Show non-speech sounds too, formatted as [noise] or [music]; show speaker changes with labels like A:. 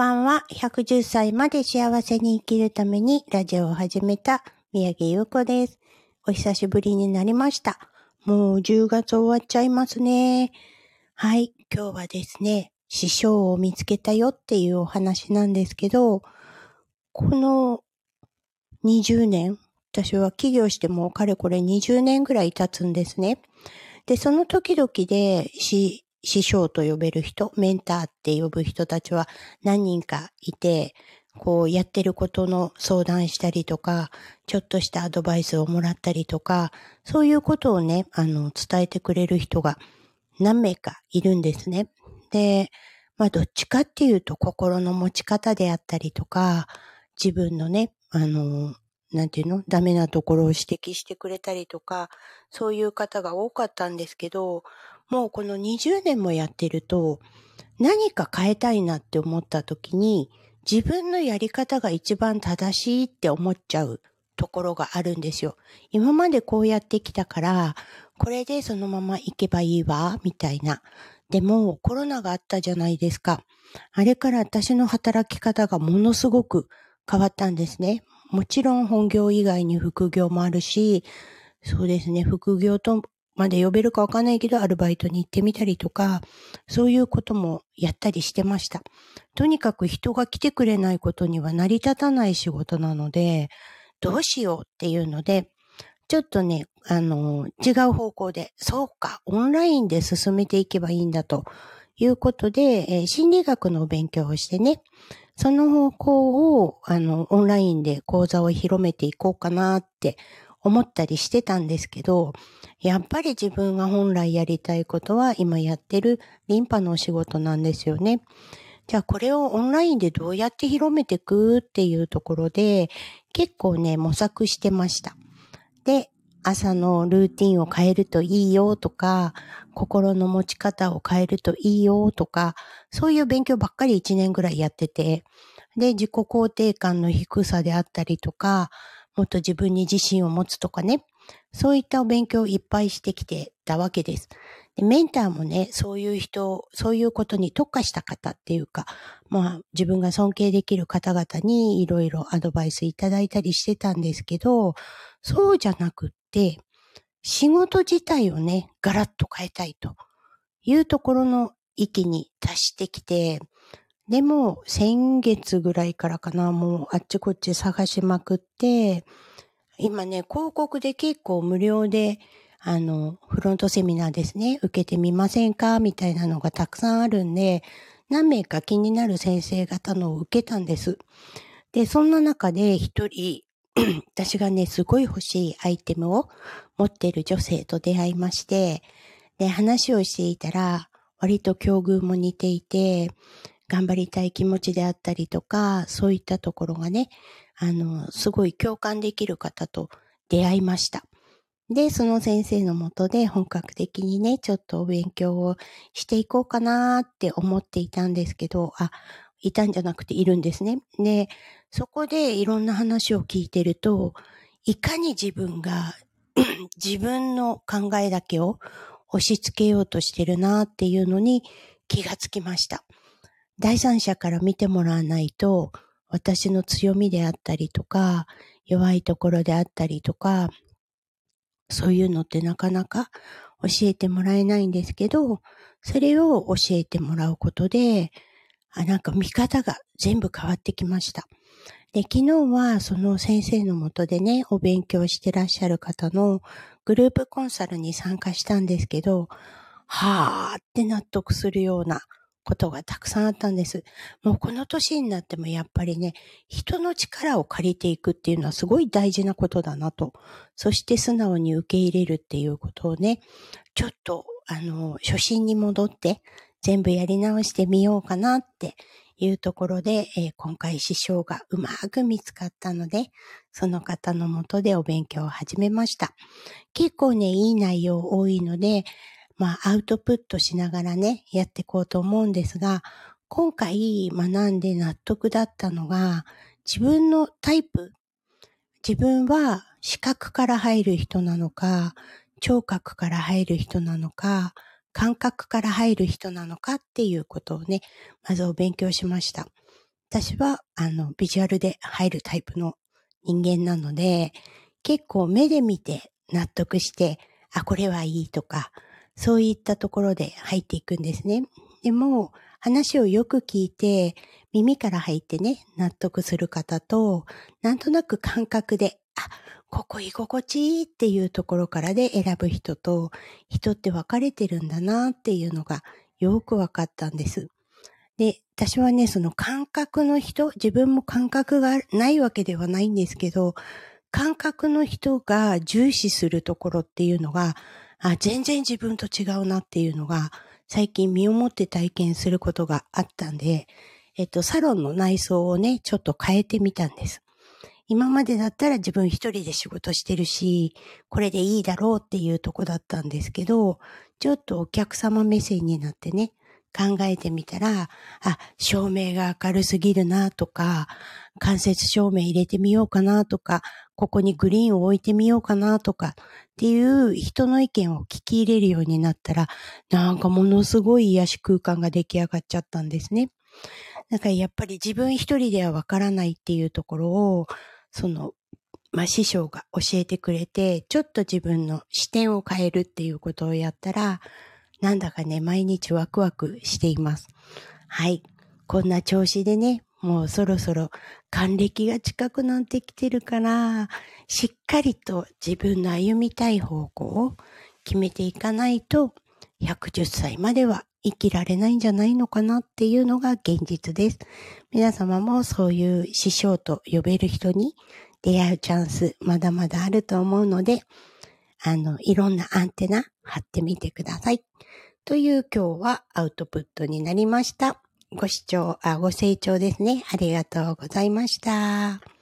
A: ばんは。110歳まで幸せに生きるためにラジオを始めた宮城優子です。お久しぶりになりました。もう10月終わっちゃいますね。はい。今日はですね、師匠を見つけたよっていうお話なんですけど、この20年、私は起業してもかれこれ20年ぐらい経つんですね。で、その時々で師師匠と呼べる人、メンターって呼ぶ人たちは何人かいて、こうやってることの相談したりとか、ちょっとしたアドバイスをもらったりとか、そういうことをね、あの、伝えてくれる人が何名かいるんですね。で、まあどっちかっていうと心の持ち方であったりとか、自分のね、あの、なんていうのダメなところを指摘してくれたりとか、そういう方が多かったんですけど、もうこの20年もやってると、何か変えたいなって思った時に、自分のやり方が一番正しいって思っちゃうところがあるんですよ。今までこうやってきたから、これでそのまま行けばいいわ、みたいな。でもコロナがあったじゃないですか。あれから私の働き方がものすごく変わったんですね。もちろん本業以外に副業もあるし、そうですね、副業とまで呼べるかわかんないけど、アルバイトに行ってみたりとか、そういうこともやったりしてました。とにかく人が来てくれないことには成り立たない仕事なので、どうしようっていうので、ちょっとね、あの、違う方向で、そうか、オンラインで進めていけばいいんだということで、えー、心理学の勉強をしてね、その方向を、あの、オンラインで講座を広めていこうかなって思ったりしてたんですけど、やっぱり自分が本来やりたいことは今やってるリンパのお仕事なんですよね。じゃあこれをオンラインでどうやって広めていくっていうところで結構ね模索してました。で、朝のルーティンを変えるといいよとか、心の持ち方を変えるといいよとか、そういう勉強ばっかり1年ぐらいやってて、で、自己肯定感の低さであったりとか、もっと自分に自信を持つとかね、そういったお勉強をいっぱいしてきてたわけです。でメンターもね、そういう人、そういうことに特化した方っていうか、まあ自分が尊敬できる方々にいろいろアドバイスいただいたりしてたんですけど、そうじゃなくって、仕事自体をね、ガラッと変えたいというところの域に達してきて、でも先月ぐらいからかな、もうあっちこっち探しまくって、今ね、広告で結構無料で、あの、フロントセミナーですね、受けてみませんかみたいなのがたくさんあるんで、何名か気になる先生方のを受けたんです。で、そんな中で一人、[clears throat] 私がね、すごい欲しいアイテムを持っている女性と出会いまして、で、話をしていたら、割と境遇も似ていて、頑張りたい気持ちであったりとか、そういったところがね、あの、すごい共感できる方と出会いました。で、その先生のもとで本格的にね、ちょっとお勉強をしていこうかなって思っていたんですけど、あ、いたんじゃなくているんですね。で、そこでいろんな話を聞いてると、いかに自分が [clears throat] 自分の考えだけを押し付けようとしてるなっていうのに気がつきました。第三者から見てもらわないと、私の強みであったりとか、弱いところであったりとか、そういうのってなかなか教えてもらえないんですけど、それを教えてもらうことで、あ、なんか見方が全部変わってきました。で、昨日はその先生のもとでね、お勉強してらっしゃる方のグループコンサルに参加したんですけど、はーって納得するようなことがたくさんあったんです。もうこの年になってもやっぱりね、人の力を借りていくっていうのはすごい大事なことだなと。そして素直に受け入れるっていうことをね、ちょっと、あの、初心に戻って全部やり直してみようかなっていうところで、えー、今回師匠がうまく見つかったので、その方のもとでお勉強を始めました。結構ね、いい内容多いので、まあ、アウトプットしながらね、やっていこうと思うんですが、今回学んで納得だったのが、自分のタイプ、自分は視覚から入る人なのか、聴覚から入る人なのか、感覚から入る人なのかっていうことをね、まずお勉強しました。私は、あの、ビジュアルで入るタイプの人間なので、結構目で見て納得して、あ、これはいいとか、そういったところで入っていくんですね。でも、話をよく聞いて、耳から入ってね、納得する方と、なんとなく感覚で、あ、ここ居心地いいっていうところからで選ぶ人と、人って分かれてるんだなっていうのがよく分かったんです。で、私はね、その感覚の人、自分も感覚がないわけではないんですけど、感覚の人が重視するところっていうのが、あ、全然自分と違うなっていうのが、最近身をもって体験することがあったんで、えっと、サロンの内装をね、ちょっと変えてみたんです。今までだったら自分一人で仕事してるし、これでいいだろうっていうとこだったんですけど、ちょっとお客様目線になってね、考えてみたら、あ、照明が明るすぎるなとか、間接照明入れてみようかなとか、ここにグリーンを置いてみようかなとかっていう人の意見を聞き入れるようになったら、なんかものすごい癒し空間が出来上がっちゃったんですね。だかやっぱり自分一人ではわからないっていうところを、その、まあ、師匠が教えてくれて、ちょっと自分の視点を変えるっていうことをやったら、なんだかね、毎日ワクワクしています。はい。こんな調子でね、もうそろそろ還暦が近くなってきてるから、しっかりと自分の歩みたい方向を決めていかないと、110歳までは生きられないんじゃないのかなっていうのが現実です。皆様もそういう師匠と呼べる人に出会うチャンスまだまだあると思うので、あの、いろんなアンテナ貼ってみてください。という今日はアウトプットになりました。ご視聴、あ、ご清聴ですね。ありがとうございました。